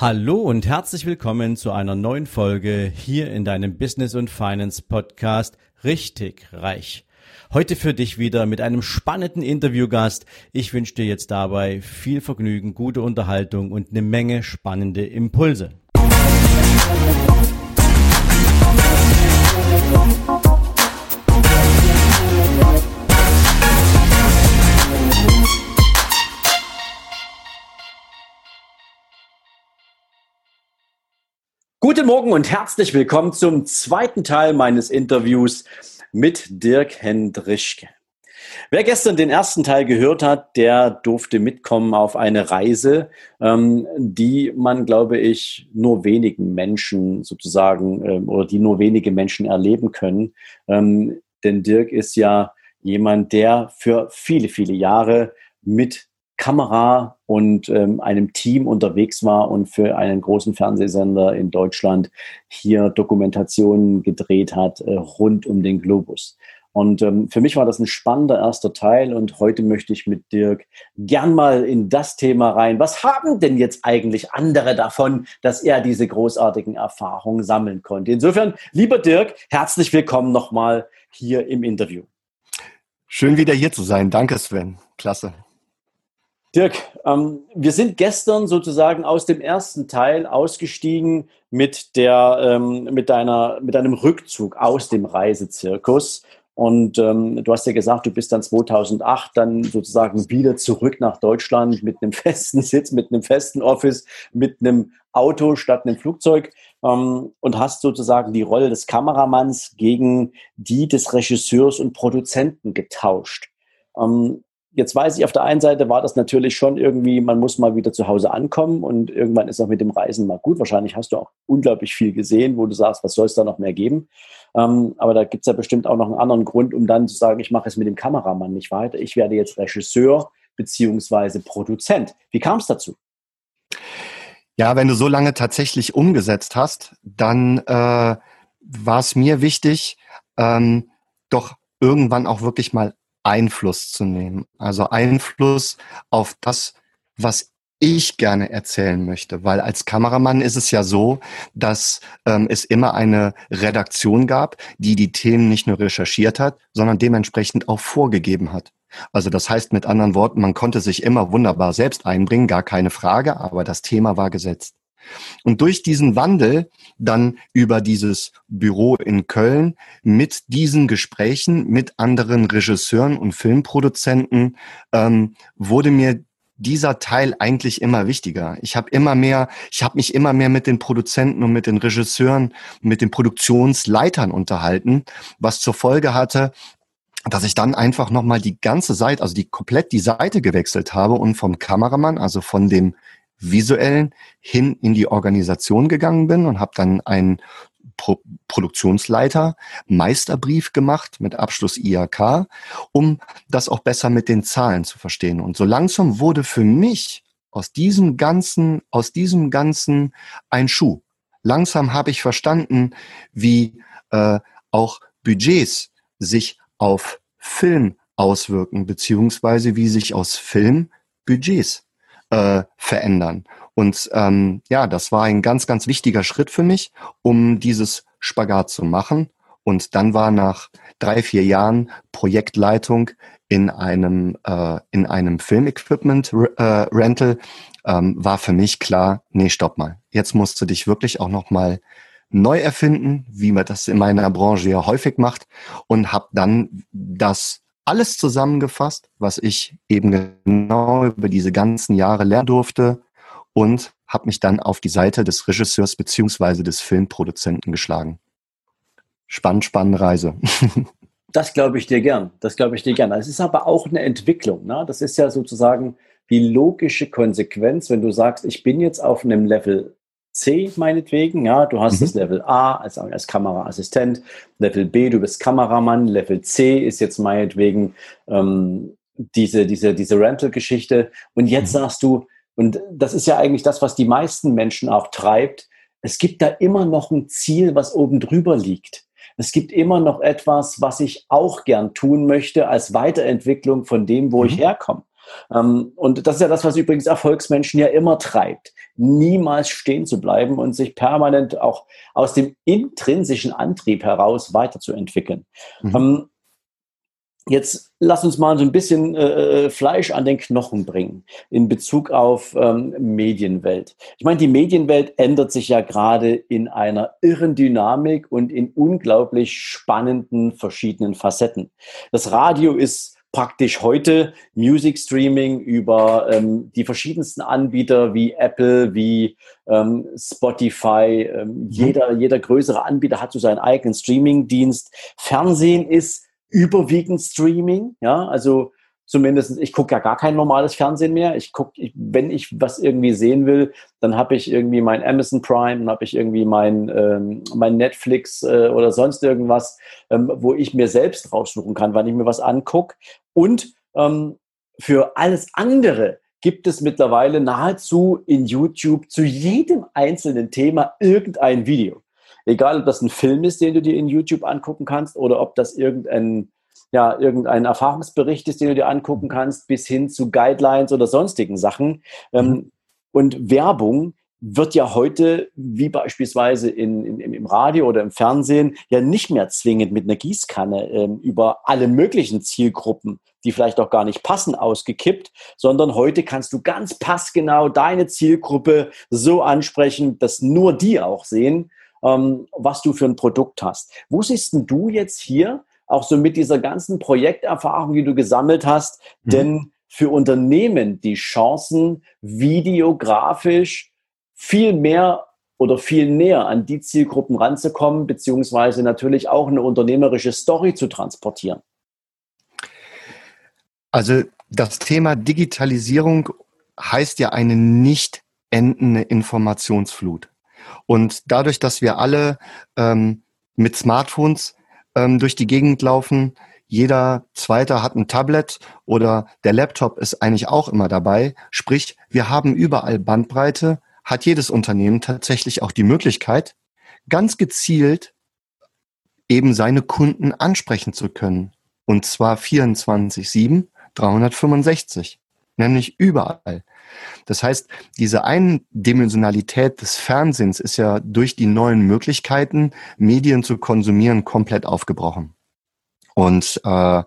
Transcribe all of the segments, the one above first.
Hallo und herzlich willkommen zu einer neuen Folge hier in deinem Business und Finance Podcast Richtig Reich. Heute für dich wieder mit einem spannenden Interviewgast. Ich wünsche dir jetzt dabei viel Vergnügen, gute Unterhaltung und eine Menge spannende Impulse. Guten Morgen und herzlich willkommen zum zweiten Teil meines Interviews mit Dirk Hendrischke. Wer gestern den ersten Teil gehört hat, der durfte mitkommen auf eine Reise, ähm, die man, glaube ich, nur wenigen Menschen sozusagen ähm, oder die nur wenige Menschen erleben können. Ähm, denn Dirk ist ja jemand, der für viele, viele Jahre mit Kamera und ähm, einem Team unterwegs war und für einen großen Fernsehsender in Deutschland hier Dokumentationen gedreht hat äh, rund um den Globus. Und ähm, für mich war das ein spannender erster Teil und heute möchte ich mit Dirk gern mal in das Thema rein. Was haben denn jetzt eigentlich andere davon, dass er diese großartigen Erfahrungen sammeln konnte? Insofern, lieber Dirk, herzlich willkommen nochmal hier im Interview. Schön wieder hier zu sein. Danke, Sven. Klasse. Dirk, ähm, wir sind gestern sozusagen aus dem ersten Teil ausgestiegen mit der, ähm, mit deiner, mit deinem Rückzug aus dem Reisezirkus. Und ähm, du hast ja gesagt, du bist dann 2008 dann sozusagen wieder zurück nach Deutschland mit einem festen Sitz, mit einem festen Office, mit einem Auto statt einem Flugzeug ähm, und hast sozusagen die Rolle des Kameramanns gegen die des Regisseurs und Produzenten getauscht. Ähm, Jetzt weiß ich, auf der einen Seite war das natürlich schon irgendwie, man muss mal wieder zu Hause ankommen und irgendwann ist auch mit dem Reisen mal gut. Wahrscheinlich hast du auch unglaublich viel gesehen, wo du sagst, was soll es da noch mehr geben? Ähm, aber da gibt es ja bestimmt auch noch einen anderen Grund, um dann zu sagen, ich mache es mit dem Kameramann nicht weiter. Ich werde jetzt Regisseur beziehungsweise Produzent. Wie kam es dazu? Ja, wenn du so lange tatsächlich umgesetzt hast, dann äh, war es mir wichtig, ähm, doch irgendwann auch wirklich mal Einfluss zu nehmen. Also Einfluss auf das, was ich gerne erzählen möchte, weil als Kameramann ist es ja so, dass ähm, es immer eine Redaktion gab, die die Themen nicht nur recherchiert hat, sondern dementsprechend auch vorgegeben hat. Also das heißt mit anderen Worten, man konnte sich immer wunderbar selbst einbringen, gar keine Frage, aber das Thema war gesetzt. Und durch diesen Wandel dann über dieses Büro in Köln mit diesen Gesprächen mit anderen Regisseuren und Filmproduzenten ähm, wurde mir dieser Teil eigentlich immer wichtiger. Ich habe immer mehr, ich habe mich immer mehr mit den Produzenten und mit den Regisseuren, mit den Produktionsleitern unterhalten, was zur Folge hatte, dass ich dann einfach nochmal die ganze Seite, also die komplett die Seite gewechselt habe und vom Kameramann, also von dem visuellen hin in die Organisation gegangen bin und habe dann einen Pro Produktionsleiter Meisterbrief gemacht mit Abschluss IAK, um das auch besser mit den Zahlen zu verstehen. Und so langsam wurde für mich aus diesem ganzen, aus diesem ganzen ein Schuh. Langsam habe ich verstanden, wie äh, auch Budgets sich auf Film auswirken, beziehungsweise wie sich aus Film Budgets äh, verändern. Und ähm, ja, das war ein ganz, ganz wichtiger Schritt für mich, um dieses Spagat zu machen. Und dann war nach drei, vier Jahren Projektleitung in einem, äh, in einem Filmequipment äh, Rental, ähm, war für mich klar, nee, stopp mal. Jetzt musst du dich wirklich auch nochmal neu erfinden, wie man das in meiner Branche ja häufig macht und habe dann das alles zusammengefasst, was ich eben genau über diese ganzen Jahre lernen durfte und habe mich dann auf die Seite des Regisseurs beziehungsweise des Filmproduzenten geschlagen. Spannend, spannende Reise. Das glaube ich dir gern. Das glaube ich dir gern. Es ist aber auch eine Entwicklung. Ne? Das ist ja sozusagen die logische Konsequenz, wenn du sagst, ich bin jetzt auf einem Level C meinetwegen, ja, du hast mhm. das Level A als, als Kameraassistent, Level B, du bist Kameramann, Level C ist jetzt meinetwegen ähm, diese, diese, diese Rental-Geschichte und jetzt mhm. sagst du, und das ist ja eigentlich das, was die meisten Menschen auch treibt, es gibt da immer noch ein Ziel, was oben drüber liegt. Es gibt immer noch etwas, was ich auch gern tun möchte als Weiterentwicklung von dem, wo mhm. ich herkomme. Ähm, und das ist ja das, was übrigens Erfolgsmenschen ja immer treibt. Niemals stehen zu bleiben und sich permanent auch aus dem intrinsischen Antrieb heraus weiterzuentwickeln. Mhm. Ähm, Jetzt lass uns mal so ein bisschen äh, äh, Fleisch an den Knochen bringen in Bezug auf ähm, Medienwelt. Ich meine, die Medienwelt ändert sich ja gerade in einer irren Dynamik und in unglaublich spannenden verschiedenen Facetten. Das Radio ist praktisch heute Music Streaming über ähm, die verschiedensten Anbieter wie Apple, wie ähm, Spotify. Ähm, mhm. jeder, jeder größere Anbieter hat so seinen eigenen Streaming-Dienst. Fernsehen ist überwiegend Streaming, ja, also zumindest, ich gucke ja gar kein normales Fernsehen mehr. Ich gucke, wenn ich was irgendwie sehen will, dann habe ich irgendwie mein Amazon Prime, dann habe ich irgendwie mein, ähm, mein Netflix äh, oder sonst irgendwas, ähm, wo ich mir selbst raussuchen kann, wann ich mir was angucke. Und ähm, für alles andere gibt es mittlerweile nahezu in YouTube zu jedem einzelnen Thema irgendein Video. Egal, ob das ein Film ist, den du dir in YouTube angucken kannst, oder ob das irgendein, ja, irgendein Erfahrungsbericht ist, den du dir angucken kannst, bis hin zu Guidelines oder sonstigen Sachen. Ähm, mhm. Und Werbung wird ja heute, wie beispielsweise in, in, im Radio oder im Fernsehen, ja nicht mehr zwingend mit einer Gießkanne ähm, über alle möglichen Zielgruppen, die vielleicht auch gar nicht passen, ausgekippt, sondern heute kannst du ganz passgenau deine Zielgruppe so ansprechen, dass nur die auch sehen ähm, was du für ein Produkt hast. Wo siehst du jetzt hier, auch so mit dieser ganzen Projekterfahrung, die du gesammelt hast, mhm. denn für Unternehmen die Chancen, videografisch viel mehr oder viel näher an die Zielgruppen ranzukommen, beziehungsweise natürlich auch eine unternehmerische Story zu transportieren? Also das Thema Digitalisierung heißt ja eine nicht endende Informationsflut. Und dadurch, dass wir alle ähm, mit Smartphones ähm, durch die Gegend laufen, jeder Zweite hat ein Tablet oder der Laptop ist eigentlich auch immer dabei. Sprich, wir haben überall Bandbreite, hat jedes Unternehmen tatsächlich auch die Möglichkeit, ganz gezielt eben seine Kunden ansprechen zu können. Und zwar 24-7, 365, nämlich überall. Das heißt, diese Eindimensionalität des Fernsehens ist ja durch die neuen Möglichkeiten, Medien zu konsumieren, komplett aufgebrochen. Und äh,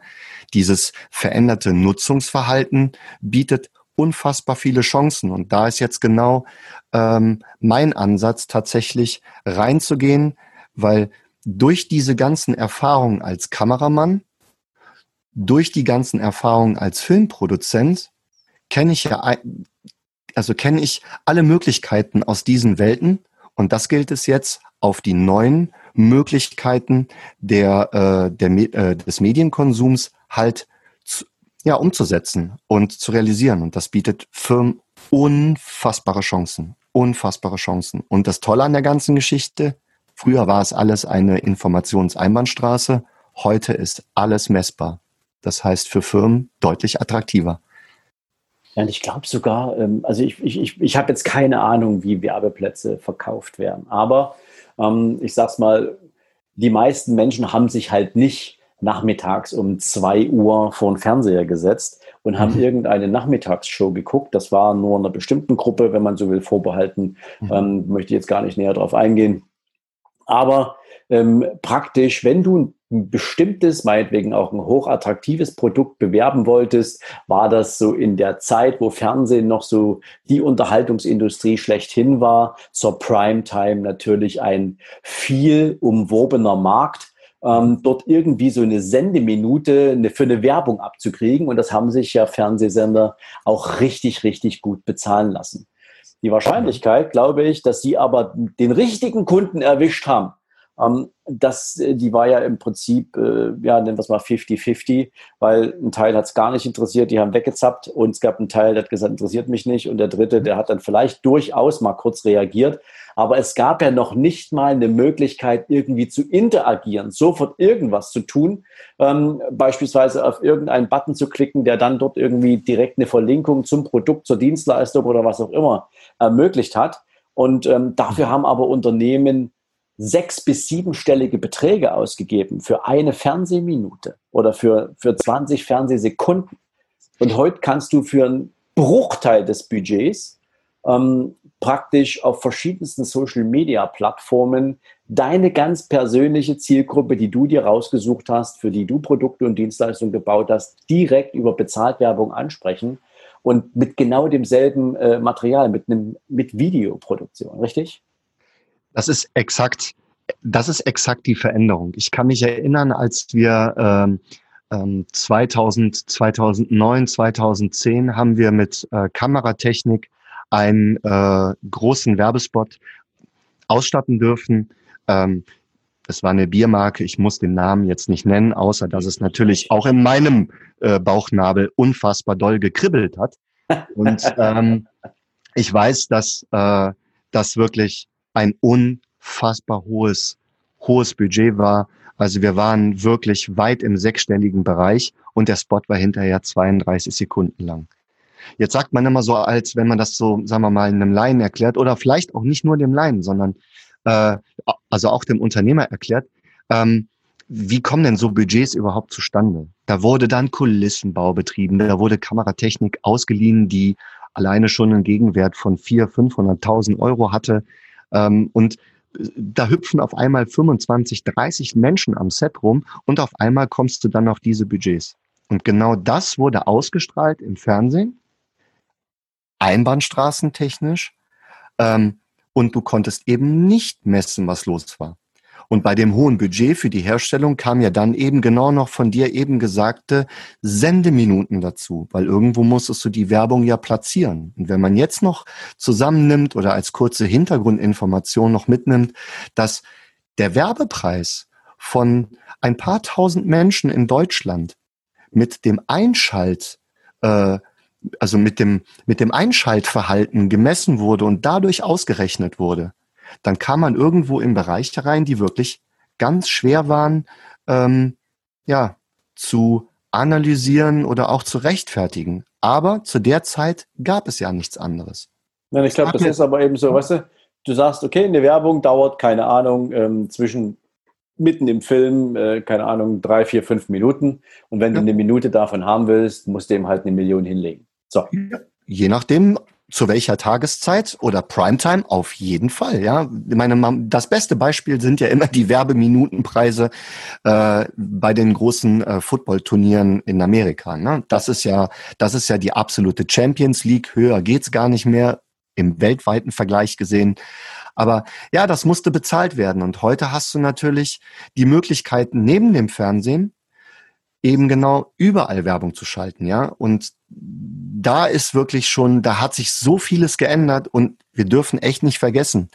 dieses veränderte Nutzungsverhalten bietet unfassbar viele Chancen. Und da ist jetzt genau ähm, mein Ansatz, tatsächlich reinzugehen, weil durch diese ganzen Erfahrungen als Kameramann, durch die ganzen Erfahrungen als Filmproduzent, kenne ich ja also kenne ich alle Möglichkeiten aus diesen Welten und das gilt es jetzt auf die neuen Möglichkeiten der, äh, der, äh, des Medienkonsums halt ja, umzusetzen und zu realisieren. Und das bietet Firmen unfassbare Chancen. Unfassbare Chancen. Und das Tolle an der ganzen Geschichte, früher war es alles eine Informationseinbahnstraße, heute ist alles messbar. Das heißt für Firmen deutlich attraktiver. Ja, und ich glaube sogar, ähm, also ich, ich, ich, habe jetzt keine Ahnung, wie Werbeplätze verkauft werden. Aber ähm, ich sag's mal, die meisten Menschen haben sich halt nicht nachmittags um zwei Uhr vor den Fernseher gesetzt und haben mhm. irgendeine Nachmittagsshow geguckt. Das war nur einer bestimmten Gruppe, wenn man so will, vorbehalten. Mhm. Ähm, möchte ich jetzt gar nicht näher drauf eingehen. Aber ähm, praktisch, wenn du ein bestimmtes, meinetwegen auch ein hochattraktives Produkt bewerben wolltest, war das so in der Zeit, wo Fernsehen noch so die Unterhaltungsindustrie schlechthin war, zur Primetime natürlich ein viel umworbener Markt. Ähm, dort irgendwie so eine Sendeminute eine, für eine Werbung abzukriegen. Und das haben sich ja Fernsehsender auch richtig, richtig gut bezahlen lassen. Die Wahrscheinlichkeit, glaube ich, dass sie aber den richtigen Kunden erwischt haben, ähm, das, äh, die war ja im Prinzip, äh, ja, nennen wir es mal 50-50, weil ein Teil hat es gar nicht interessiert, die haben weggezappt und es gab einen Teil, der hat gesagt, interessiert mich nicht und der dritte, der hat dann vielleicht durchaus mal kurz reagiert, aber es gab ja noch nicht mal eine Möglichkeit, irgendwie zu interagieren, sofort irgendwas zu tun, ähm, beispielsweise auf irgendeinen Button zu klicken, der dann dort irgendwie direkt eine Verlinkung zum Produkt, zur Dienstleistung oder was auch immer ermöglicht hat. Und ähm, dafür haben aber Unternehmen sechs- bis siebenstellige Beträge ausgegeben für eine Fernsehminute oder für, für 20 Fernsehsekunden. Und heute kannst du für einen Bruchteil des Budgets ähm, praktisch auf verschiedensten Social-Media-Plattformen deine ganz persönliche Zielgruppe, die du dir rausgesucht hast, für die du Produkte und Dienstleistungen gebaut hast, direkt über Bezahltwerbung ansprechen und mit genau demselben äh, Material, mit einem mit Videoproduktion, richtig? Das ist exakt, das ist exakt die Veränderung. Ich kann mich erinnern, als wir ähm, 2000, 2009, 2010 haben wir mit äh, Kameratechnik einen äh, großen Werbespot ausstatten dürfen. Ähm, das war eine Biermarke, ich muss den Namen jetzt nicht nennen, außer dass es natürlich auch in meinem äh, Bauchnabel unfassbar doll gekribbelt hat. Und ähm, ich weiß, dass äh, das wirklich ein unfassbar hohes, hohes Budget war. Also wir waren wirklich weit im sechsstelligen Bereich und der Spot war hinterher 32 Sekunden lang. Jetzt sagt man immer so, als wenn man das so, sagen wir mal, einem Laien erklärt oder vielleicht auch nicht nur dem Laien, sondern äh, also auch dem Unternehmer erklärt, ähm, wie kommen denn so Budgets überhaupt zustande? Da wurde dann Kulissenbau betrieben, da wurde Kameratechnik ausgeliehen, die alleine schon einen Gegenwert von 400.000, 500.000 Euro hatte. Ähm, und da hüpfen auf einmal 25, 30 Menschen am Set rum und auf einmal kommst du dann auf diese Budgets. Und genau das wurde ausgestrahlt im Fernsehen einbahnstraßentechnisch ähm, und du konntest eben nicht messen, was los war. Und bei dem hohen Budget für die Herstellung kam ja dann eben genau noch von dir eben gesagte Sendeminuten dazu, weil irgendwo musstest du die Werbung ja platzieren. Und wenn man jetzt noch zusammennimmt oder als kurze Hintergrundinformation noch mitnimmt, dass der Werbepreis von ein paar tausend Menschen in Deutschland mit dem Einschalt äh, also mit dem, mit dem Einschaltverhalten gemessen wurde und dadurch ausgerechnet wurde, dann kam man irgendwo in Bereiche rein, die wirklich ganz schwer waren, ähm, ja, zu analysieren oder auch zu rechtfertigen. Aber zu der Zeit gab es ja nichts anderes. Nein, ich glaube, das ist aber eben so, weißt du, du sagst, okay, eine Werbung dauert, keine Ahnung, ähm, zwischen mitten im Film, äh, keine Ahnung, drei, vier, fünf Minuten. Und wenn ja. du eine Minute davon haben willst, musst du eben halt eine Million hinlegen. So. Je nachdem, zu welcher Tageszeit oder Primetime auf jeden Fall. Ja, meine, das beste Beispiel sind ja immer die Werbeminutenpreise äh, bei den großen äh, Footballturnieren in Amerika. Ne? Das ist ja, das ist ja die absolute Champions League. Höher geht's gar nicht mehr im weltweiten Vergleich gesehen. Aber ja, das musste bezahlt werden. Und heute hast du natürlich die Möglichkeiten neben dem Fernsehen eben genau überall Werbung zu schalten, ja. Und da ist wirklich schon, da hat sich so vieles geändert und wir dürfen echt nicht vergessen,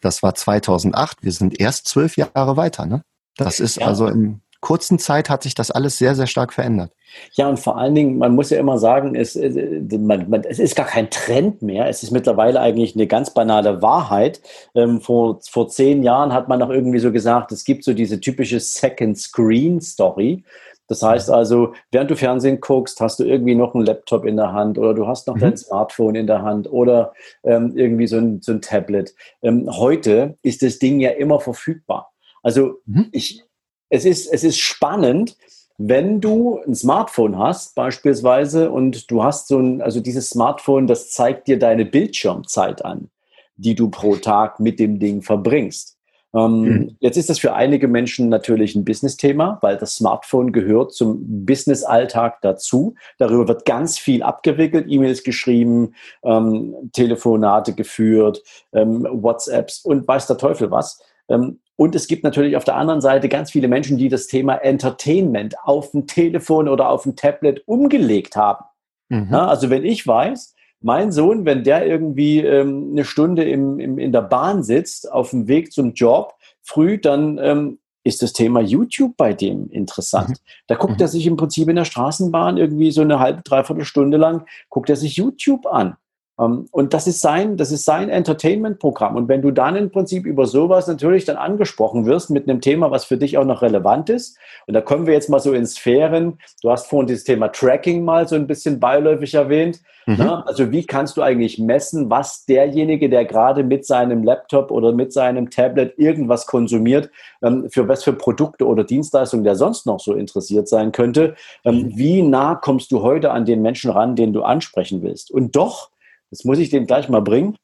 das war 2008, wir sind erst zwölf Jahre weiter, ne? Das ist ja. also in kurzen Zeit hat sich das alles sehr, sehr stark verändert. Ja, und vor allen Dingen, man muss ja immer sagen, es, äh, man, man, es ist gar kein Trend mehr. Es ist mittlerweile eigentlich eine ganz banale Wahrheit. Ähm, vor, vor zehn Jahren hat man noch irgendwie so gesagt, es gibt so diese typische Second Screen Story. Das heißt also, während du Fernsehen guckst, hast du irgendwie noch einen Laptop in der Hand oder du hast noch mhm. dein Smartphone in der Hand oder ähm, irgendwie so ein, so ein Tablet. Ähm, heute ist das Ding ja immer verfügbar. Also mhm. ich, es, ist, es ist spannend, wenn du ein Smartphone hast beispielsweise und du hast so ein, also dieses Smartphone, das zeigt dir deine Bildschirmzeit an, die du pro Tag mit dem Ding verbringst. Mhm. Jetzt ist das für einige Menschen natürlich ein Business-Thema, weil das Smartphone gehört zum Business-Alltag dazu. Darüber wird ganz viel abgewickelt, E-Mails geschrieben, ähm, Telefonate geführt, ähm, WhatsApps und weiß der Teufel was. Ähm, und es gibt natürlich auf der anderen Seite ganz viele Menschen, die das Thema Entertainment auf dem Telefon oder auf dem Tablet umgelegt haben. Mhm. Ja, also wenn ich weiß, mein Sohn, wenn der irgendwie ähm, eine Stunde im, im, in der Bahn sitzt, auf dem Weg zum Job, früh, dann ähm, ist das Thema YouTube bei dem interessant. Mhm. Da guckt mhm. er sich im Prinzip in der Straßenbahn irgendwie so eine halbe, dreiviertel Stunde lang, guckt er sich YouTube an. Ähm, und das ist sein, das ist sein Entertainment-Programm. Und wenn du dann im Prinzip über sowas natürlich dann angesprochen wirst mit einem Thema, was für dich auch noch relevant ist, und da kommen wir jetzt mal so in Sphären. Du hast vorhin dieses Thema Tracking mal so ein bisschen beiläufig erwähnt. Mhm. Ne? Also wie kannst du eigentlich messen, was derjenige, der gerade mit seinem Laptop oder mit seinem Tablet irgendwas konsumiert, ähm, für was für Produkte oder Dienstleistungen der sonst noch so interessiert sein könnte? Ähm, mhm. Wie nah kommst du heute an den Menschen ran, den du ansprechen willst? Und doch das muss ich dem gleich mal bringen.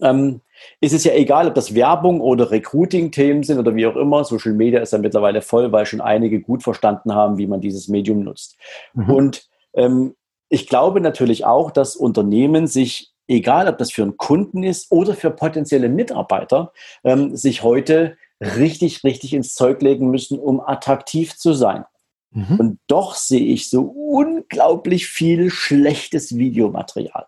Ähm, ist es ja egal, ob das Werbung oder Recruiting-Themen sind oder wie auch immer. Social Media ist ja mittlerweile voll, weil schon einige gut verstanden haben, wie man dieses Medium nutzt. Mhm. Und ähm, ich glaube natürlich auch, dass Unternehmen sich, egal ob das für einen Kunden ist oder für potenzielle Mitarbeiter, ähm, sich heute richtig, richtig ins Zeug legen müssen, um attraktiv zu sein. Mhm. Und doch sehe ich so unglaublich viel schlechtes Videomaterial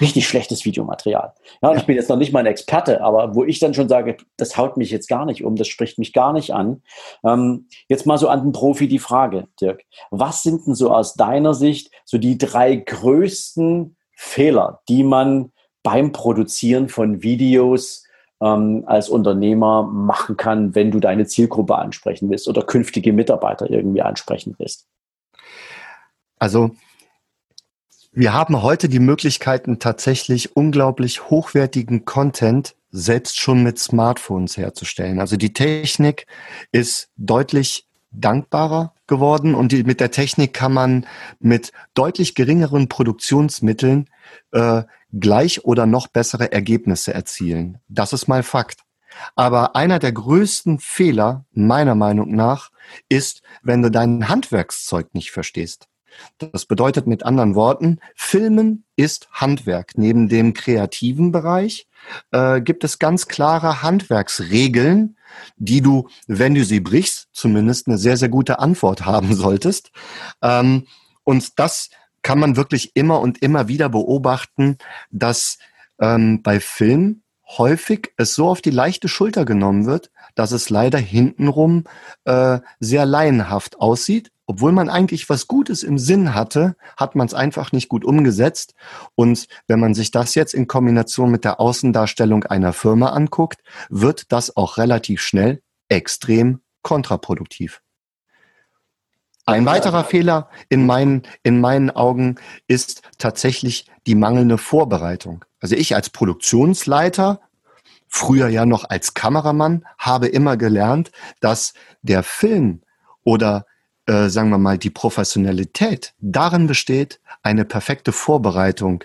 richtig schlechtes Videomaterial. Ja, ja, ich bin jetzt noch nicht mal ein Experte, aber wo ich dann schon sage, das haut mich jetzt gar nicht um, das spricht mich gar nicht an. Ähm, jetzt mal so an den Profi die Frage, Dirk. Was sind denn so aus deiner Sicht so die drei größten Fehler, die man beim Produzieren von Videos ähm, als Unternehmer machen kann, wenn du deine Zielgruppe ansprechen willst oder künftige Mitarbeiter irgendwie ansprechen willst? Also wir haben heute die Möglichkeiten, tatsächlich unglaublich hochwertigen Content selbst schon mit Smartphones herzustellen. Also die Technik ist deutlich dankbarer geworden und die, mit der Technik kann man mit deutlich geringeren Produktionsmitteln äh, gleich oder noch bessere Ergebnisse erzielen. Das ist mal Fakt. Aber einer der größten Fehler meiner Meinung nach ist, wenn du dein Handwerkszeug nicht verstehst. Das bedeutet mit anderen Worten, Filmen ist Handwerk. Neben dem kreativen Bereich äh, gibt es ganz klare Handwerksregeln, die du, wenn du sie brichst, zumindest eine sehr, sehr gute Antwort haben solltest. Ähm, und das kann man wirklich immer und immer wieder beobachten, dass ähm, bei Film häufig es so auf die leichte Schulter genommen wird, dass es leider hintenrum äh, sehr laienhaft aussieht obwohl man eigentlich was Gutes im Sinn hatte, hat man es einfach nicht gut umgesetzt. Und wenn man sich das jetzt in Kombination mit der Außendarstellung einer Firma anguckt, wird das auch relativ schnell extrem kontraproduktiv. Ein weiterer Fehler in meinen, in meinen Augen ist tatsächlich die mangelnde Vorbereitung. Also ich als Produktionsleiter, früher ja noch als Kameramann, habe immer gelernt, dass der Film oder äh, sagen wir mal, die Professionalität darin besteht, eine perfekte Vorbereitung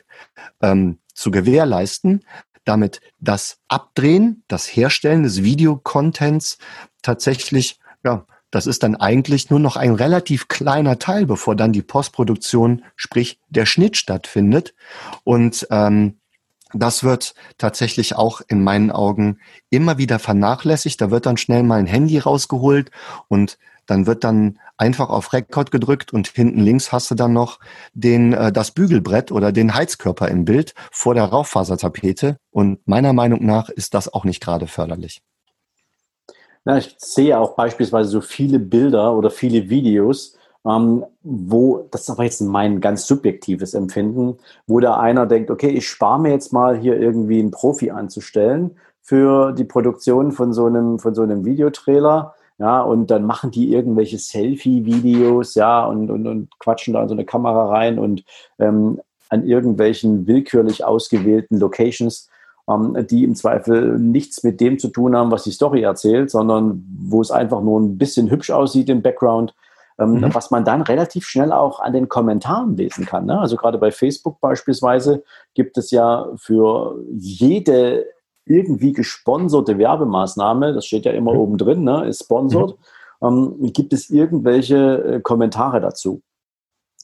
ähm, zu gewährleisten, damit das Abdrehen, das Herstellen des Videocontents tatsächlich, ja, das ist dann eigentlich nur noch ein relativ kleiner Teil, bevor dann die Postproduktion, sprich der Schnitt stattfindet. Und ähm, das wird tatsächlich auch in meinen Augen immer wieder vernachlässigt. Da wird dann schnell mal ein Handy rausgeholt und dann wird dann einfach auf Rekord gedrückt und hinten links hast du dann noch den, äh, das Bügelbrett oder den Heizkörper im Bild vor der Rauchfasertapete. Und meiner Meinung nach ist das auch nicht gerade förderlich. Na, ich sehe auch beispielsweise so viele Bilder oder viele Videos, ähm, wo, das ist aber jetzt mein ganz subjektives Empfinden, wo da einer denkt, okay, ich spare mir jetzt mal hier irgendwie einen Profi anzustellen für die Produktion von so einem, von so einem Videotrailer ja, und dann machen die irgendwelche Selfie-Videos, ja, und, und, und quatschen da in so eine Kamera rein und ähm, an irgendwelchen willkürlich ausgewählten Locations, ähm, die im Zweifel nichts mit dem zu tun haben, was die Story erzählt, sondern wo es einfach nur ein bisschen hübsch aussieht im Background, ähm, mhm. was man dann relativ schnell auch an den Kommentaren lesen kann. Ne? Also gerade bei Facebook beispielsweise gibt es ja für jede irgendwie gesponserte Werbemaßnahme, das steht ja immer mhm. oben drin, ne, ist sponsored, mhm. ähm, gibt es irgendwelche äh, Kommentare dazu.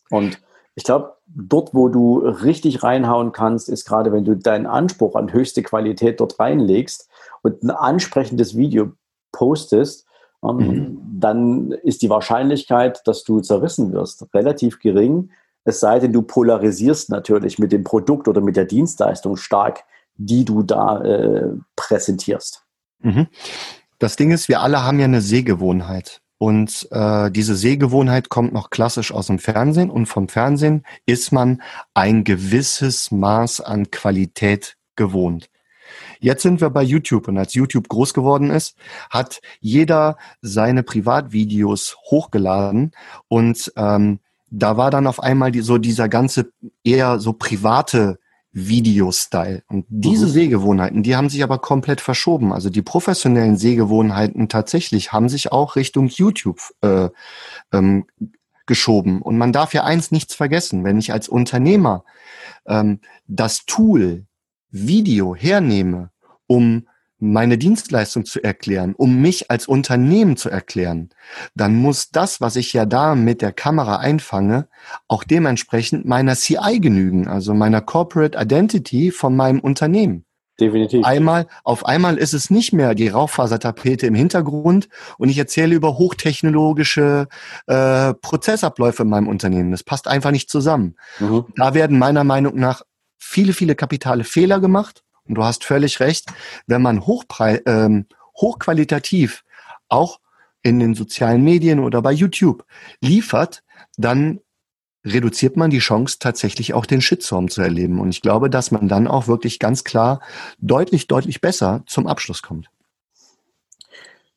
Und ich glaube, dort, wo du richtig reinhauen kannst, ist gerade, wenn du deinen Anspruch an höchste Qualität dort reinlegst und ein ansprechendes Video postest, ähm, mhm. dann ist die Wahrscheinlichkeit, dass du zerrissen wirst, relativ gering. Es sei denn, du polarisierst natürlich mit dem Produkt oder mit der Dienstleistung stark die du da äh, präsentierst. Mhm. Das Ding ist, wir alle haben ja eine Sehgewohnheit. Und äh, diese Sehgewohnheit kommt noch klassisch aus dem Fernsehen. Und vom Fernsehen ist man ein gewisses Maß an Qualität gewohnt. Jetzt sind wir bei YouTube und als YouTube groß geworden ist, hat jeder seine Privatvideos hochgeladen und ähm, da war dann auf einmal die, so dieser ganze eher so private Videostyle. Und diese mhm. Sehgewohnheiten, die haben sich aber komplett verschoben. Also die professionellen Sehgewohnheiten tatsächlich haben sich auch Richtung YouTube äh, ähm, geschoben. Und man darf ja eins nichts vergessen, wenn ich als Unternehmer ähm, das Tool Video hernehme, um meine Dienstleistung zu erklären, um mich als Unternehmen zu erklären, dann muss das, was ich ja da mit der Kamera einfange, auch dementsprechend meiner CI genügen, also meiner Corporate Identity von meinem Unternehmen. Definitiv. Einmal, auf einmal ist es nicht mehr die Rauchfasertapete im Hintergrund und ich erzähle über hochtechnologische äh, Prozessabläufe in meinem Unternehmen. Das passt einfach nicht zusammen. Mhm. Da werden meiner Meinung nach viele, viele kapitale Fehler gemacht und du hast völlig recht, wenn man hochprei ähm, hochqualitativ auch in den sozialen Medien oder bei YouTube liefert, dann reduziert man die Chance, tatsächlich auch den Shitstorm zu erleben. Und ich glaube, dass man dann auch wirklich ganz klar deutlich, deutlich besser zum Abschluss kommt.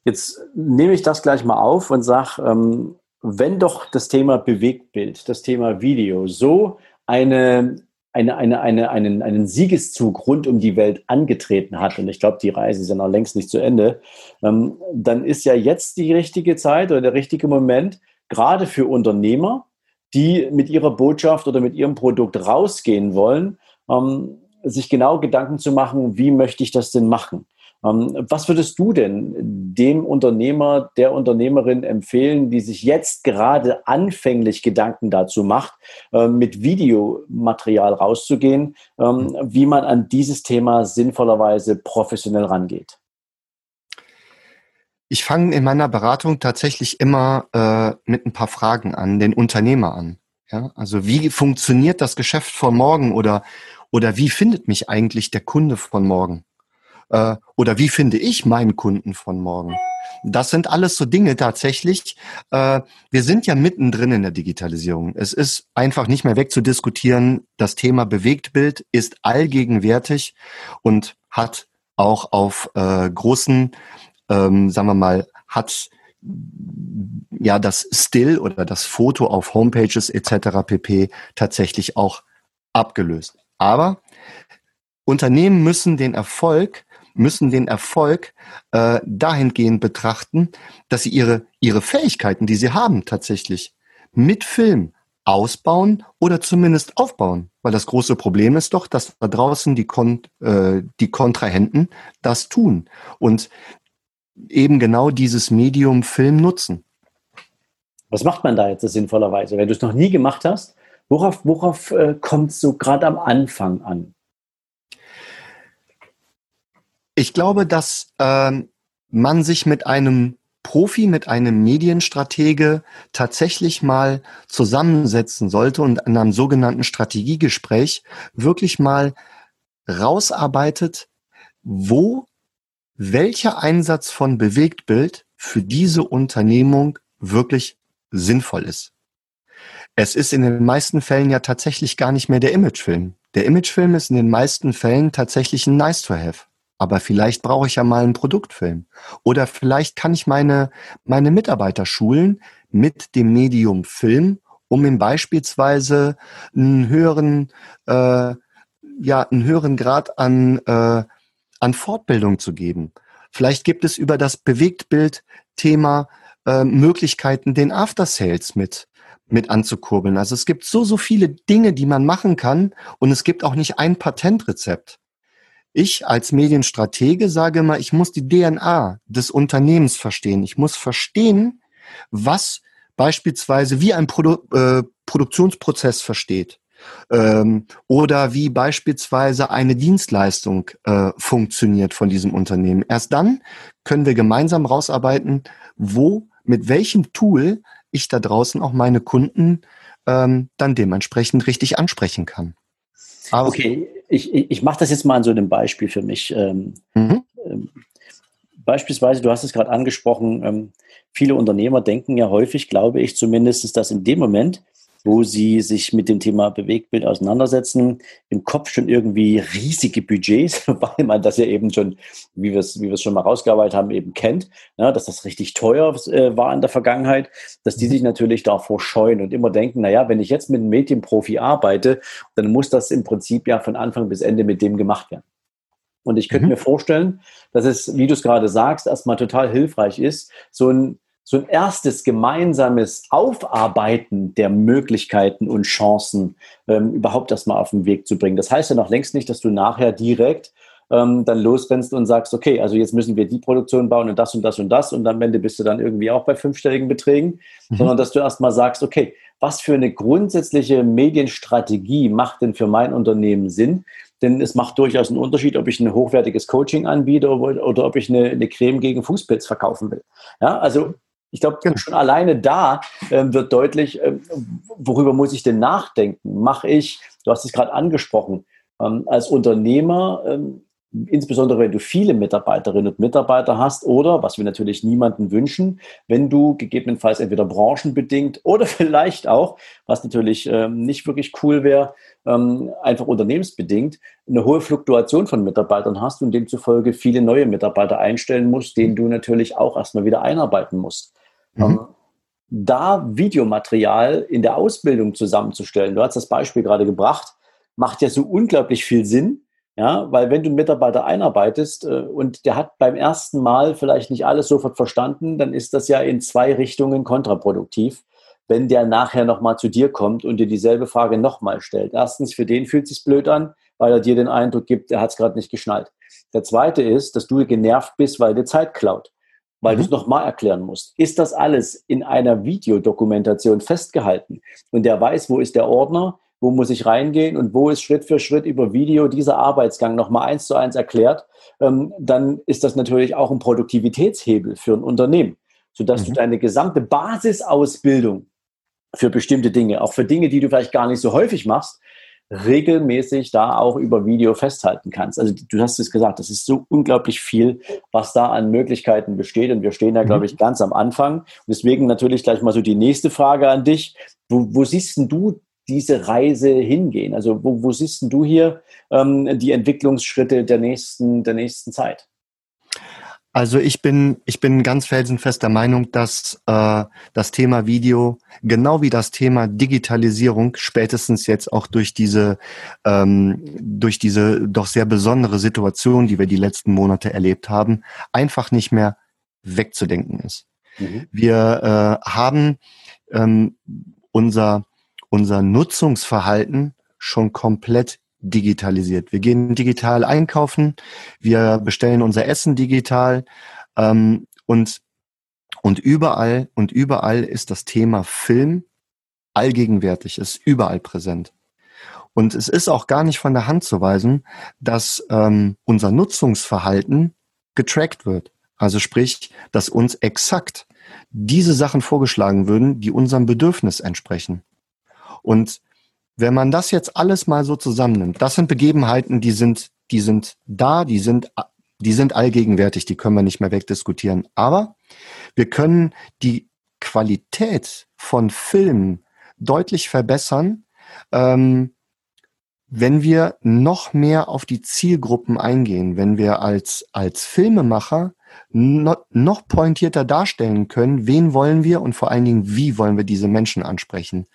Jetzt nehme ich das gleich mal auf und sage, ähm, wenn doch das Thema Bewegtbild, das Thema Video so eine eine, eine, eine, einen, einen Siegeszug rund um die Welt angetreten hat, und ich glaube, die Reise ist ja noch längst nicht zu Ende, ähm, dann ist ja jetzt die richtige Zeit oder der richtige Moment, gerade für Unternehmer, die mit ihrer Botschaft oder mit ihrem Produkt rausgehen wollen, ähm, sich genau Gedanken zu machen, wie möchte ich das denn machen? Ähm, was würdest du denn dem Unternehmer, der Unternehmerin empfehlen, die sich jetzt gerade anfänglich Gedanken dazu macht, ähm, mit Videomaterial rauszugehen, ähm, wie man an dieses Thema sinnvollerweise professionell rangeht? Ich fange in meiner Beratung tatsächlich immer äh, mit ein paar Fragen an, den Unternehmer an. Ja, also wie funktioniert das Geschäft von morgen oder oder wie findet mich eigentlich der Kunde von morgen? Äh, oder wie finde ich meinen Kunden von morgen? Das sind alles so Dinge tatsächlich. Äh, wir sind ja mittendrin in der Digitalisierung. Es ist einfach nicht mehr wegzudiskutieren. Das Thema Bewegtbild ist allgegenwärtig und hat auch auf äh, großen, ähm, sagen wir mal, hat ja das Still oder das Foto auf Homepages etc. pp. tatsächlich auch abgelöst. Aber Unternehmen müssen den Erfolg müssen den Erfolg äh, dahingehend betrachten, dass sie ihre, ihre Fähigkeiten, die sie haben, tatsächlich mit Film ausbauen oder zumindest aufbauen. Weil das große Problem ist doch, dass da draußen die, Kon äh, die Kontrahenten das tun und eben genau dieses Medium Film nutzen. Was macht man da jetzt sinnvollerweise? Wenn du es noch nie gemacht hast, worauf, worauf äh, kommt es so gerade am Anfang an? Ich glaube, dass ähm, man sich mit einem Profi, mit einem Medienstratege tatsächlich mal zusammensetzen sollte und in einem sogenannten Strategiegespräch wirklich mal rausarbeitet, wo welcher Einsatz von Bewegtbild für diese Unternehmung wirklich sinnvoll ist. Es ist in den meisten Fällen ja tatsächlich gar nicht mehr der Imagefilm. Der Imagefilm ist in den meisten Fällen tatsächlich ein Nice to have aber vielleicht brauche ich ja mal einen Produktfilm. Oder vielleicht kann ich meine, meine Mitarbeiter schulen mit dem Medium Film, um ihm beispielsweise einen höheren, äh, ja, einen höheren Grad an, äh, an Fortbildung zu geben. Vielleicht gibt es über das Bewegtbild-Thema äh, Möglichkeiten, den After Sales mit mit anzukurbeln. Also es gibt so, so viele Dinge, die man machen kann und es gibt auch nicht ein Patentrezept. Ich als Medienstratege sage mal, ich muss die DNA des Unternehmens verstehen. Ich muss verstehen, was beispielsweise wie ein Produ äh, Produktionsprozess versteht ähm, oder wie beispielsweise eine Dienstleistung äh, funktioniert von diesem Unternehmen. Erst dann können wir gemeinsam rausarbeiten, wo, mit welchem Tool ich da draußen auch meine Kunden ähm, dann dementsprechend richtig ansprechen kann. Aber okay, ich, ich, ich mache das jetzt mal an so einem Beispiel für mich. Ähm, mhm. ähm, beispielsweise, du hast es gerade angesprochen, ähm, viele Unternehmer denken ja häufig, glaube ich zumindest, dass in dem Moment, wo sie sich mit dem Thema Bewegtbild auseinandersetzen, im Kopf schon irgendwie riesige Budgets, weil man das ja eben schon, wie wir es, wie wir es schon mal rausgearbeitet haben, eben kennt, ja, dass das richtig teuer äh, war in der Vergangenheit, dass die mhm. sich natürlich davor scheuen und immer denken, naja, wenn ich jetzt mit einem Medienprofi arbeite, dann muss das im Prinzip ja von Anfang bis Ende mit dem gemacht werden. Und ich könnte mhm. mir vorstellen, dass es, wie du es gerade sagst, erstmal total hilfreich ist, so ein so ein erstes gemeinsames Aufarbeiten der Möglichkeiten und Chancen ähm, überhaupt erstmal auf den Weg zu bringen. Das heißt ja noch längst nicht, dass du nachher direkt ähm, dann losrennst und sagst, okay, also jetzt müssen wir die Produktion bauen und das und das und das und am Ende bist du dann irgendwie auch bei fünfstelligen Beträgen, mhm. sondern dass du erstmal sagst, okay, was für eine grundsätzliche Medienstrategie macht denn für mein Unternehmen Sinn? Denn es macht durchaus einen Unterschied, ob ich ein hochwertiges Coaching anbiete oder, oder ob ich eine, eine Creme gegen Fußpilz verkaufen will. Ja, also ich glaube, genau. schon alleine da ähm, wird deutlich, ähm, worüber muss ich denn nachdenken? Mache ich, du hast es gerade angesprochen, ähm, als Unternehmer, ähm, insbesondere wenn du viele Mitarbeiterinnen und Mitarbeiter hast oder, was wir natürlich niemanden wünschen, wenn du gegebenenfalls entweder branchenbedingt oder vielleicht auch, was natürlich ähm, nicht wirklich cool wäre, ähm, einfach unternehmensbedingt, eine hohe Fluktuation von Mitarbeitern hast und demzufolge viele neue Mitarbeiter einstellen musst, denen du natürlich auch erstmal wieder einarbeiten musst. Mhm. Ähm, da Videomaterial in der Ausbildung zusammenzustellen, du hast das Beispiel gerade gebracht, macht ja so unglaublich viel Sinn. Ja, weil wenn du einen Mitarbeiter einarbeitest äh, und der hat beim ersten Mal vielleicht nicht alles sofort verstanden, dann ist das ja in zwei Richtungen kontraproduktiv, wenn der nachher nochmal zu dir kommt und dir dieselbe Frage nochmal stellt. Erstens, für den fühlt es sich blöd an, weil er dir den Eindruck gibt, er hat es gerade nicht geschnallt. Der zweite ist, dass du genervt bist, weil dir Zeit klaut weil mhm. du es nochmal erklären musst. Ist das alles in einer Videodokumentation festgehalten? Und der weiß, wo ist der Ordner, wo muss ich reingehen und wo ist Schritt für Schritt über Video dieser Arbeitsgang nochmal eins zu eins erklärt, ähm, dann ist das natürlich auch ein Produktivitätshebel für ein Unternehmen, sodass mhm. du deine gesamte Basisausbildung für bestimmte Dinge, auch für Dinge, die du vielleicht gar nicht so häufig machst, regelmäßig da auch über Video festhalten kannst. Also du hast es gesagt, das ist so unglaublich viel, was da an Möglichkeiten besteht. Und wir stehen da, glaube mhm. ich, ganz am Anfang. Und deswegen natürlich gleich mal so die nächste Frage an dich. Wo, wo siehst denn du diese Reise hingehen? Also wo, wo siehst du hier ähm, die Entwicklungsschritte der nächsten, der nächsten Zeit? Also ich bin, ich bin ganz felsenfest der Meinung, dass äh, das Thema Video, genau wie das Thema Digitalisierung, spätestens jetzt auch durch diese, ähm, durch diese doch sehr besondere Situation, die wir die letzten Monate erlebt haben, einfach nicht mehr wegzudenken ist. Mhm. Wir äh, haben ähm, unser, unser Nutzungsverhalten schon komplett digitalisiert. Wir gehen digital einkaufen, wir bestellen unser Essen digital ähm, und und überall und überall ist das Thema Film allgegenwärtig, ist überall präsent. Und es ist auch gar nicht von der Hand zu weisen, dass ähm, unser Nutzungsverhalten getrackt wird. Also sprich, dass uns exakt diese Sachen vorgeschlagen würden, die unserem Bedürfnis entsprechen. Und wenn man das jetzt alles mal so zusammennimmt, das sind Begebenheiten, die sind, die sind da, die sind, die sind allgegenwärtig, die können wir nicht mehr wegdiskutieren. Aber wir können die Qualität von Filmen deutlich verbessern, ähm, wenn wir noch mehr auf die Zielgruppen eingehen, wenn wir als, als Filmemacher noch pointierter darstellen können, wen wollen wir und vor allen Dingen, wie wollen wir diese Menschen ansprechen.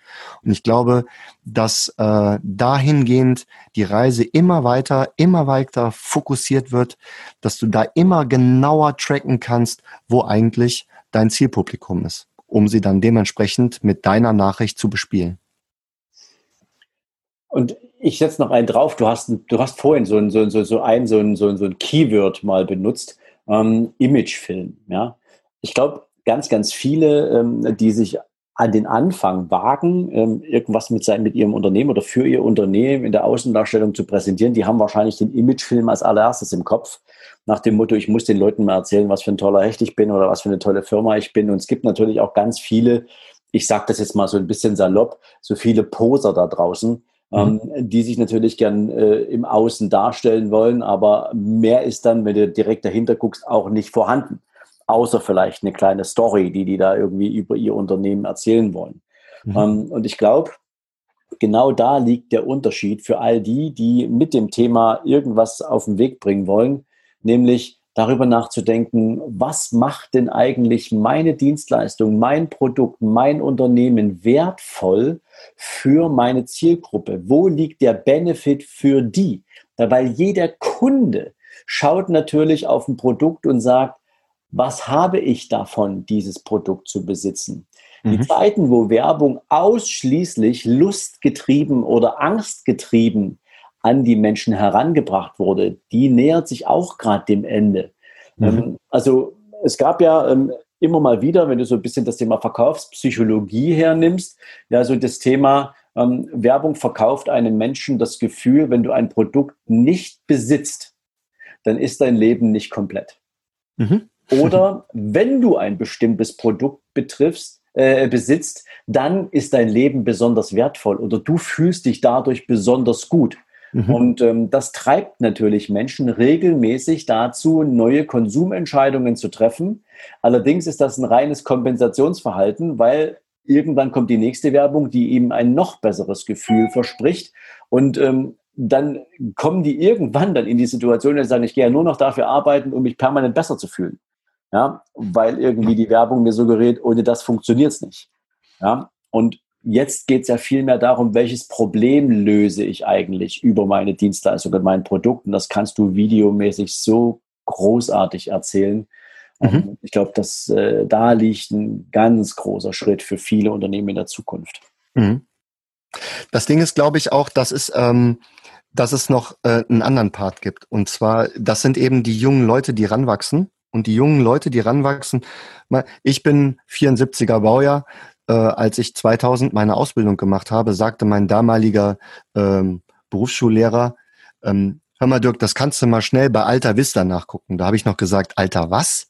Und ich glaube, dass äh, dahingehend die Reise immer weiter, immer weiter fokussiert wird, dass du da immer genauer tracken kannst, wo eigentlich dein Zielpublikum ist, um sie dann dementsprechend mit deiner Nachricht zu bespielen. Und ich setze noch einen drauf. Du hast, du hast vorhin so ein, so, ein, so ein, so ein, so ein Keyword mal benutzt ähm, Imagefilm. Ja? Ich glaube, ganz, ganz viele, ähm, die sich an den Anfang wagen, ähm, irgendwas mit, sein, mit ihrem Unternehmen oder für ihr Unternehmen in der Außendarstellung zu präsentieren, die haben wahrscheinlich den Imagefilm als allererstes im Kopf. Nach dem Motto, ich muss den Leuten mal erzählen, was für ein toller Hecht ich bin oder was für eine tolle Firma ich bin. Und es gibt natürlich auch ganz viele, ich sage das jetzt mal so ein bisschen salopp, so viele Poser da draußen, ähm, mhm. die sich natürlich gern äh, im Außen darstellen wollen, aber mehr ist dann, wenn du direkt dahinter guckst, auch nicht vorhanden. Außer vielleicht eine kleine Story, die die da irgendwie über ihr Unternehmen erzählen wollen. Mhm. Ähm, und ich glaube, genau da liegt der Unterschied für all die, die mit dem Thema irgendwas auf den Weg bringen wollen, nämlich darüber nachzudenken, was macht denn eigentlich meine Dienstleistung, mein Produkt, mein Unternehmen wertvoll für meine Zielgruppe? Wo liegt der Benefit für die? Weil jeder Kunde schaut natürlich auf ein Produkt und sagt, was habe ich davon, dieses Produkt zu besitzen? Die mhm. Zeiten, wo Werbung ausschließlich lustgetrieben oder angstgetrieben an die Menschen herangebracht wurde, die nähert sich auch gerade dem Ende. Mhm. Ähm, also es gab ja ähm, immer mal wieder, wenn du so ein bisschen das Thema Verkaufspsychologie hernimmst, ja, so das Thema ähm, Werbung verkauft einem Menschen das Gefühl, wenn du ein Produkt nicht besitzt, dann ist dein Leben nicht komplett. Mhm. Oder wenn du ein bestimmtes Produkt betriffst, äh, besitzt, dann ist dein Leben besonders wertvoll oder du fühlst dich dadurch besonders gut. Mhm. Und ähm, das treibt natürlich Menschen regelmäßig dazu, neue Konsumentscheidungen zu treffen. Allerdings ist das ein reines Kompensationsverhalten, weil irgendwann kommt die nächste Werbung, die ihm ein noch besseres Gefühl verspricht. Und ähm, dann kommen die irgendwann dann in die Situation, dass sie sagen, ich gehe ja nur noch dafür arbeiten, um mich permanent besser zu fühlen. Ja, weil irgendwie die Werbung mir suggeriert, ohne das funktioniert es nicht. Ja, und jetzt geht es ja viel mehr darum, welches Problem löse ich eigentlich über meine Dienstleistung und mein Produkt. Und das kannst du videomäßig so großartig erzählen. Mhm. Ich glaube, dass äh, da liegt ein ganz großer Schritt für viele Unternehmen in der Zukunft. Mhm. Das Ding ist, glaube ich, auch, dass es, ähm, dass es noch äh, einen anderen Part gibt. Und zwar, das sind eben die jungen Leute, die ranwachsen. Und die jungen Leute, die ranwachsen, ich bin 74er Baujahr, äh, als ich 2000 meine Ausbildung gemacht habe, sagte mein damaliger ähm, Berufsschullehrer, ähm, hör mal Dirk, das kannst du mal schnell bei Alta Vista nachgucken. Da habe ich noch gesagt, Alter, was?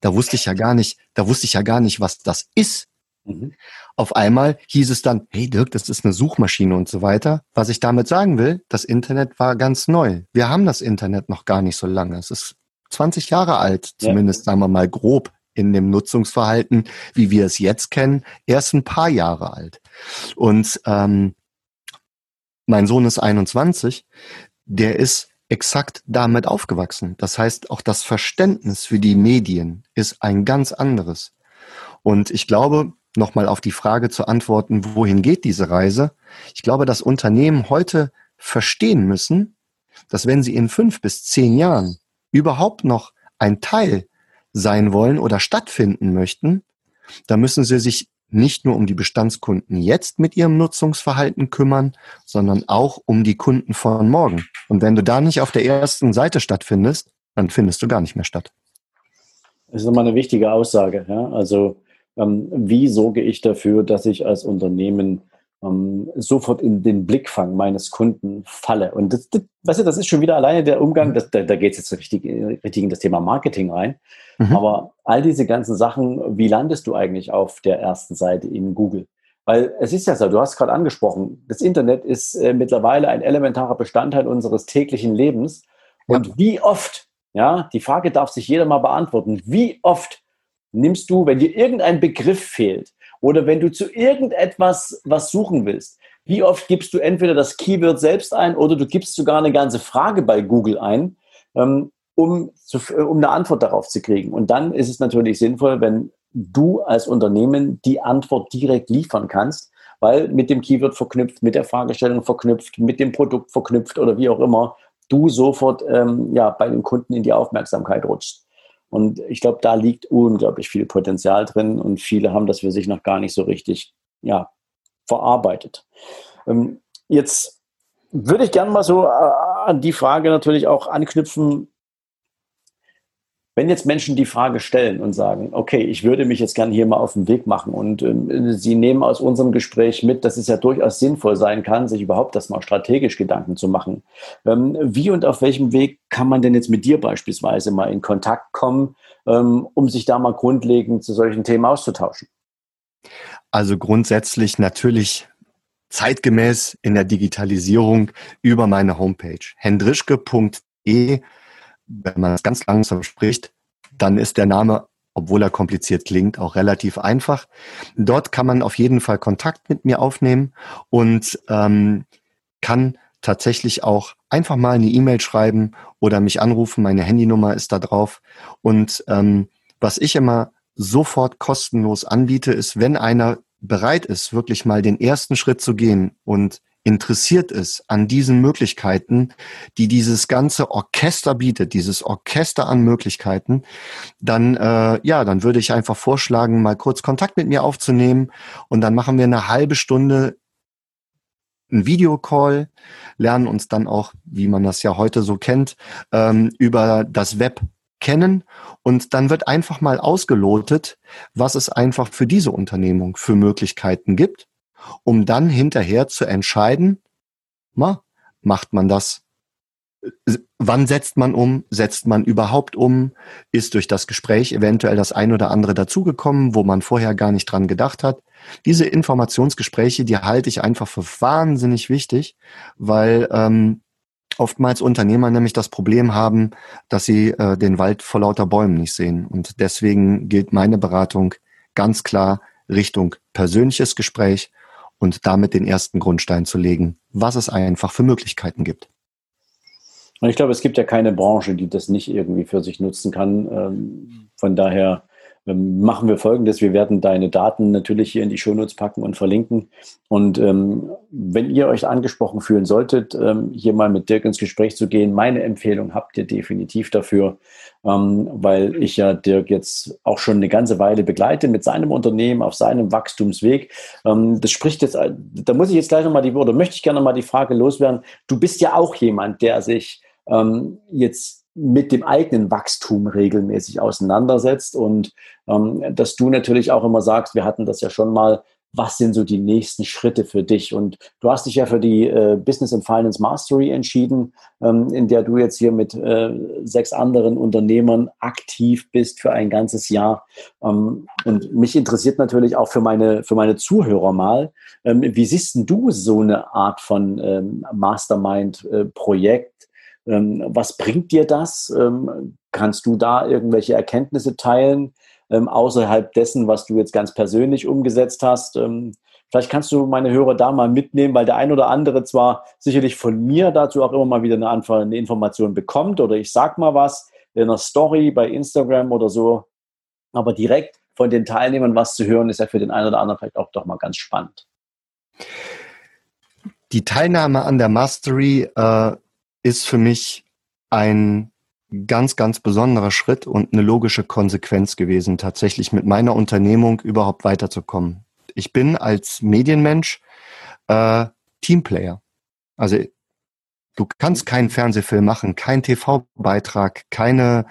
Da wusste ich ja gar nicht, da wusste ich ja gar nicht, was das ist. Mhm. Auf einmal hieß es dann, hey Dirk, das ist eine Suchmaschine und so weiter. Was ich damit sagen will, das Internet war ganz neu. Wir haben das Internet noch gar nicht so lange. Es ist 20 Jahre alt, zumindest ja. sagen wir mal grob in dem Nutzungsverhalten, wie wir es jetzt kennen, erst ein paar Jahre alt. Und ähm, mein Sohn ist 21, der ist exakt damit aufgewachsen. Das heißt, auch das Verständnis für die Medien ist ein ganz anderes. Und ich glaube, nochmal auf die Frage zu antworten, wohin geht diese Reise? Ich glaube, dass Unternehmen heute verstehen müssen, dass wenn sie in fünf bis zehn Jahren überhaupt noch ein Teil sein wollen oder stattfinden möchten, da müssen sie sich nicht nur um die Bestandskunden jetzt mit ihrem Nutzungsverhalten kümmern, sondern auch um die Kunden von morgen. Und wenn du da nicht auf der ersten Seite stattfindest, dann findest du gar nicht mehr statt. Das ist nochmal eine wichtige Aussage. Ja? Also ähm, wie sorge ich dafür, dass ich als Unternehmen ähm, sofort in den Blickfang meines Kunden falle. Und das, das, weißt du, das ist schon wieder alleine der Umgang, mhm. das, da, da geht es jetzt richtig, richtig in das Thema Marketing rein. Mhm. Aber all diese ganzen Sachen, wie landest du eigentlich auf der ersten Seite in Google? Weil es ist ja so, du hast gerade angesprochen, das Internet ist äh, mittlerweile ein elementarer Bestandteil unseres täglichen Lebens. Und ja. wie oft, ja, die Frage darf sich jeder mal beantworten, wie oft nimmst du, wenn dir irgendein Begriff fehlt, oder wenn du zu irgendetwas was suchen willst, wie oft gibst du entweder das Keyword selbst ein oder du gibst sogar eine ganze Frage bei Google ein, ähm, um, zu, um eine Antwort darauf zu kriegen. Und dann ist es natürlich sinnvoll, wenn du als Unternehmen die Antwort direkt liefern kannst, weil mit dem Keyword verknüpft, mit der Fragestellung verknüpft, mit dem Produkt verknüpft oder wie auch immer, du sofort ähm, ja, bei den Kunden in die Aufmerksamkeit rutschst. Und ich glaube, da liegt unglaublich viel Potenzial drin und viele haben das für sich noch gar nicht so richtig ja, verarbeitet. Ähm, jetzt würde ich gerne mal so äh, an die Frage natürlich auch anknüpfen, wenn jetzt Menschen die Frage stellen und sagen, okay, ich würde mich jetzt gerne hier mal auf den Weg machen und ähm, sie nehmen aus unserem Gespräch mit, dass es ja durchaus sinnvoll sein kann, sich überhaupt das mal strategisch Gedanken zu machen. Ähm, wie und auf welchem Weg kann man denn jetzt mit dir beispielsweise mal in Kontakt kommen, ähm, um sich da mal grundlegend zu solchen Themen auszutauschen? Also grundsätzlich natürlich zeitgemäß in der Digitalisierung über meine Homepage hendrischke.de. Wenn man es ganz langsam spricht, dann ist der Name, obwohl er kompliziert klingt, auch relativ einfach. Dort kann man auf jeden Fall Kontakt mit mir aufnehmen und ähm, kann tatsächlich auch einfach mal eine E-Mail schreiben oder mich anrufen. Meine Handynummer ist da drauf. Und ähm, was ich immer sofort kostenlos anbiete, ist, wenn einer bereit ist, wirklich mal den ersten Schritt zu gehen und interessiert ist an diesen Möglichkeiten, die dieses ganze Orchester bietet, dieses Orchester an Möglichkeiten, dann äh, ja, dann würde ich einfach vorschlagen, mal kurz Kontakt mit mir aufzunehmen und dann machen wir eine halbe Stunde einen Videocall, lernen uns dann auch, wie man das ja heute so kennt, ähm, über das Web kennen und dann wird einfach mal ausgelotet, was es einfach für diese Unternehmung für Möglichkeiten gibt, um dann hinterher zu entscheiden, ma, macht man das wann setzt man um? Setzt man überhaupt um? Ist durch das Gespräch eventuell das ein oder andere dazugekommen, wo man vorher gar nicht dran gedacht hat? Diese Informationsgespräche, die halte ich einfach für wahnsinnig wichtig, weil ähm, oftmals Unternehmer nämlich das Problem haben, dass sie äh, den Wald vor lauter Bäumen nicht sehen. Und deswegen gilt meine Beratung ganz klar Richtung persönliches Gespräch und damit den ersten Grundstein zu legen, was es einfach für Möglichkeiten gibt. Und ich glaube, es gibt ja keine Branche, die das nicht irgendwie für sich nutzen kann. Ähm, von daher ähm, machen wir folgendes. Wir werden deine Daten natürlich hier in die Shownotes packen und verlinken. Und ähm, wenn ihr euch angesprochen fühlen solltet, ähm, hier mal mit Dirk ins Gespräch zu gehen, meine Empfehlung habt ihr definitiv dafür, ähm, weil ich ja Dirk jetzt auch schon eine ganze Weile begleite mit seinem Unternehmen auf seinem Wachstumsweg. Ähm, das spricht jetzt, da muss ich jetzt gleich nochmal die, oder möchte ich gerne nochmal die Frage loswerden. Du bist ja auch jemand, der sich ähm, jetzt mit dem eigenen Wachstum regelmäßig auseinandersetzt und ähm, dass du natürlich auch immer sagst, wir hatten das ja schon mal, was sind so die nächsten Schritte für dich? Und du hast dich ja für die äh, Business and Finance Mastery entschieden, ähm, in der du jetzt hier mit äh, sechs anderen Unternehmern aktiv bist für ein ganzes Jahr. Ähm, und mich interessiert natürlich auch für meine, für meine Zuhörer mal, ähm, wie siehst du so eine Art von ähm, Mastermind-Projekt? Äh, ähm, was bringt dir das? Ähm, kannst du da irgendwelche Erkenntnisse teilen, ähm, außerhalb dessen, was du jetzt ganz persönlich umgesetzt hast? Vielleicht kannst du meine Hörer da mal mitnehmen, weil der ein oder andere zwar sicherlich von mir dazu auch immer mal wieder eine, Anfang, eine Information bekommt oder ich sag mal was in einer Story bei Instagram oder so, aber direkt von den Teilnehmern was zu hören, ist ja für den einen oder anderen vielleicht auch doch mal ganz spannend. Die Teilnahme an der Mastery äh, ist für mich ein ganz, ganz besonderer Schritt und eine logische Konsequenz gewesen, tatsächlich mit meiner Unternehmung überhaupt weiterzukommen. Ich bin als Medienmensch äh, Teamplayer. Also du kannst keinen Fernsehfilm machen, keinen TV-Beitrag, keine,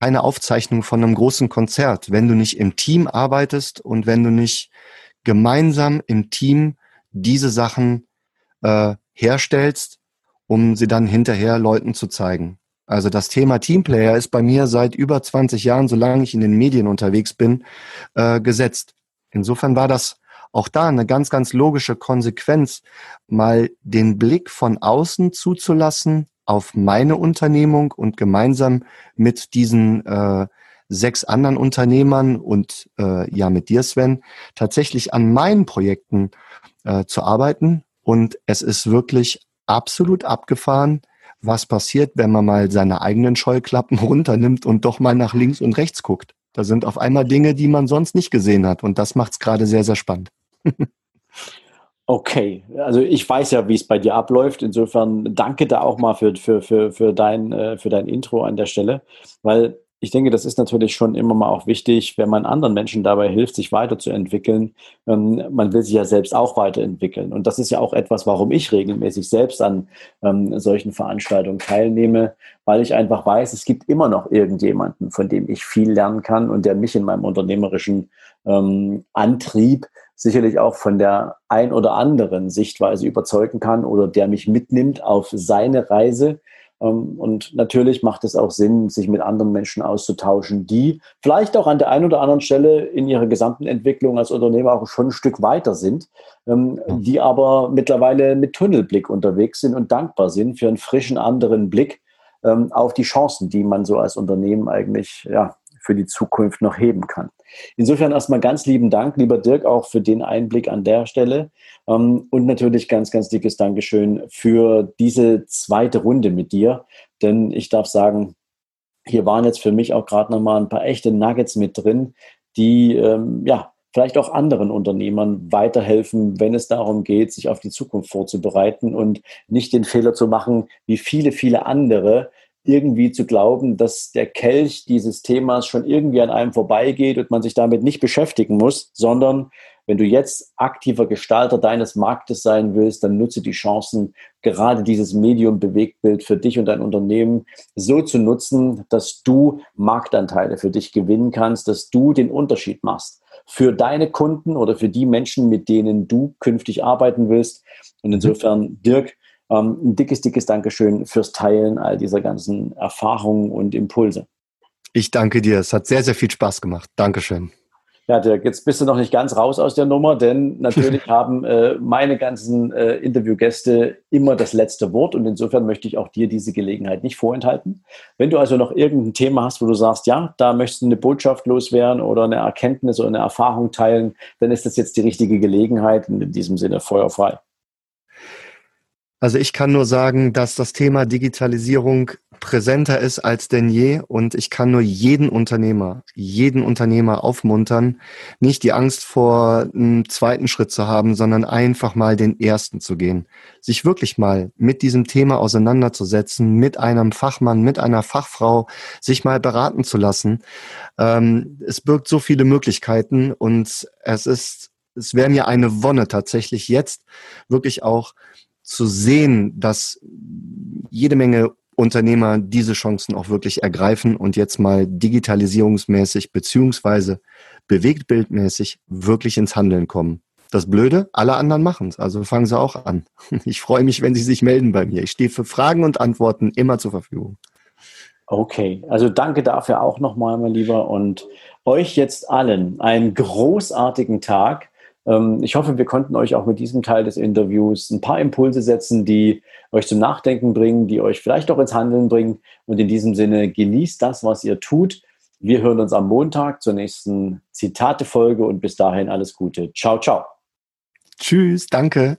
keine Aufzeichnung von einem großen Konzert, wenn du nicht im Team arbeitest und wenn du nicht gemeinsam im Team diese Sachen äh, herstellst, um sie dann hinterher Leuten zu zeigen. Also das Thema Teamplayer ist bei mir seit über 20 Jahren, solange ich in den Medien unterwegs bin, äh, gesetzt. Insofern war das auch da eine ganz, ganz logische Konsequenz, mal den Blick von außen zuzulassen auf meine Unternehmung und gemeinsam mit diesen äh, sechs anderen Unternehmern und äh, ja mit dir, Sven, tatsächlich an meinen Projekten äh, zu arbeiten. Und es ist wirklich absolut abgefahren, was passiert, wenn man mal seine eigenen Scheuklappen runternimmt und doch mal nach links und rechts guckt. Da sind auf einmal Dinge, die man sonst nicht gesehen hat. Und das macht es gerade sehr, sehr spannend. Okay, also ich weiß ja, wie es bei dir abläuft. Insofern danke da auch mal für, für, für, für, dein, äh, für dein Intro an der Stelle, weil ich denke, das ist natürlich schon immer mal auch wichtig, wenn man anderen Menschen dabei hilft, sich weiterzuentwickeln. Ähm, man will sich ja selbst auch weiterentwickeln. Und das ist ja auch etwas, warum ich regelmäßig selbst an ähm, solchen Veranstaltungen teilnehme, weil ich einfach weiß, es gibt immer noch irgendjemanden, von dem ich viel lernen kann und der mich in meinem unternehmerischen ähm, Antrieb sicherlich auch von der ein oder anderen Sichtweise überzeugen kann oder der mich mitnimmt auf seine Reise und natürlich macht es auch Sinn, sich mit anderen Menschen auszutauschen, die vielleicht auch an der einen oder anderen Stelle in ihrer gesamten Entwicklung als Unternehmer auch schon ein Stück weiter sind, ähm, die aber mittlerweile mit Tunnelblick unterwegs sind und dankbar sind für einen frischen anderen Blick ähm, auf die Chancen, die man so als Unternehmen eigentlich ja, für die Zukunft noch heben kann. Insofern erstmal ganz lieben Dank, lieber Dirk, auch für den Einblick an der Stelle. Ähm, und natürlich ganz, ganz dickes Dankeschön für diese zweite Runde mit dir. Denn ich darf sagen, hier waren jetzt für mich auch gerade nochmal ein paar echte Nuggets mit drin, die ähm, ja vielleicht auch anderen Unternehmern weiterhelfen, wenn es darum geht, sich auf die Zukunft vorzubereiten und nicht den Fehler zu machen, wie viele, viele andere, irgendwie zu glauben, dass der Kelch dieses Themas schon irgendwie an einem vorbeigeht und man sich damit nicht beschäftigen muss, sondern wenn du jetzt aktiver Gestalter deines Marktes sein willst, dann nutze die Chancen, gerade dieses Medium Bewegtbild für dich und dein Unternehmen so zu nutzen, dass du Marktanteile für dich gewinnen kannst, dass du den Unterschied machst für deine Kunden oder für die Menschen, mit denen du künftig arbeiten willst. Und mhm. insofern, Dirk, ein dickes, dickes Dankeschön fürs Teilen all dieser ganzen Erfahrungen und Impulse. Ich danke dir. Es hat sehr, sehr viel Spaß gemacht. Dankeschön. Ja, Dirk, jetzt bist du noch nicht ganz raus aus der Nummer, denn natürlich haben äh, meine ganzen äh, Interviewgäste immer das letzte Wort und insofern möchte ich auch dir diese Gelegenheit nicht vorenthalten. Wenn du also noch irgendein Thema hast, wo du sagst, ja, da möchtest du eine Botschaft loswerden oder eine Erkenntnis oder eine Erfahrung teilen, dann ist das jetzt die richtige Gelegenheit und in diesem Sinne feuerfrei. Also ich kann nur sagen, dass das Thema Digitalisierung präsenter ist als denn je und ich kann nur jeden Unternehmer, jeden Unternehmer aufmuntern, nicht die Angst vor einem zweiten Schritt zu haben, sondern einfach mal den ersten zu gehen. Sich wirklich mal mit diesem Thema auseinanderzusetzen, mit einem Fachmann, mit einer Fachfrau, sich mal beraten zu lassen. Ähm, es birgt so viele Möglichkeiten und es ist, es wäre mir eine Wonne tatsächlich jetzt wirklich auch zu sehen, dass jede Menge Unternehmer diese Chancen auch wirklich ergreifen und jetzt mal digitalisierungsmäßig beziehungsweise bewegtbildmäßig wirklich ins Handeln kommen. Das Blöde, alle anderen machen es, also fangen sie auch an. Ich freue mich, wenn sie sich melden bei mir. Ich stehe für Fragen und Antworten immer zur Verfügung. Okay, also danke dafür auch nochmal, mein Lieber, und euch jetzt allen einen großartigen Tag. Ähm, ich hoffe, wir konnten euch auch mit diesem Teil des Interviews ein paar Impulse setzen, die euch zum Nachdenken bringen, die euch vielleicht auch ins Handeln bringen. Und in diesem Sinne genießt das, was ihr tut. Wir hören uns am Montag zur nächsten Zitate-Folge und bis dahin alles Gute. Ciao, ciao. Tschüss, danke.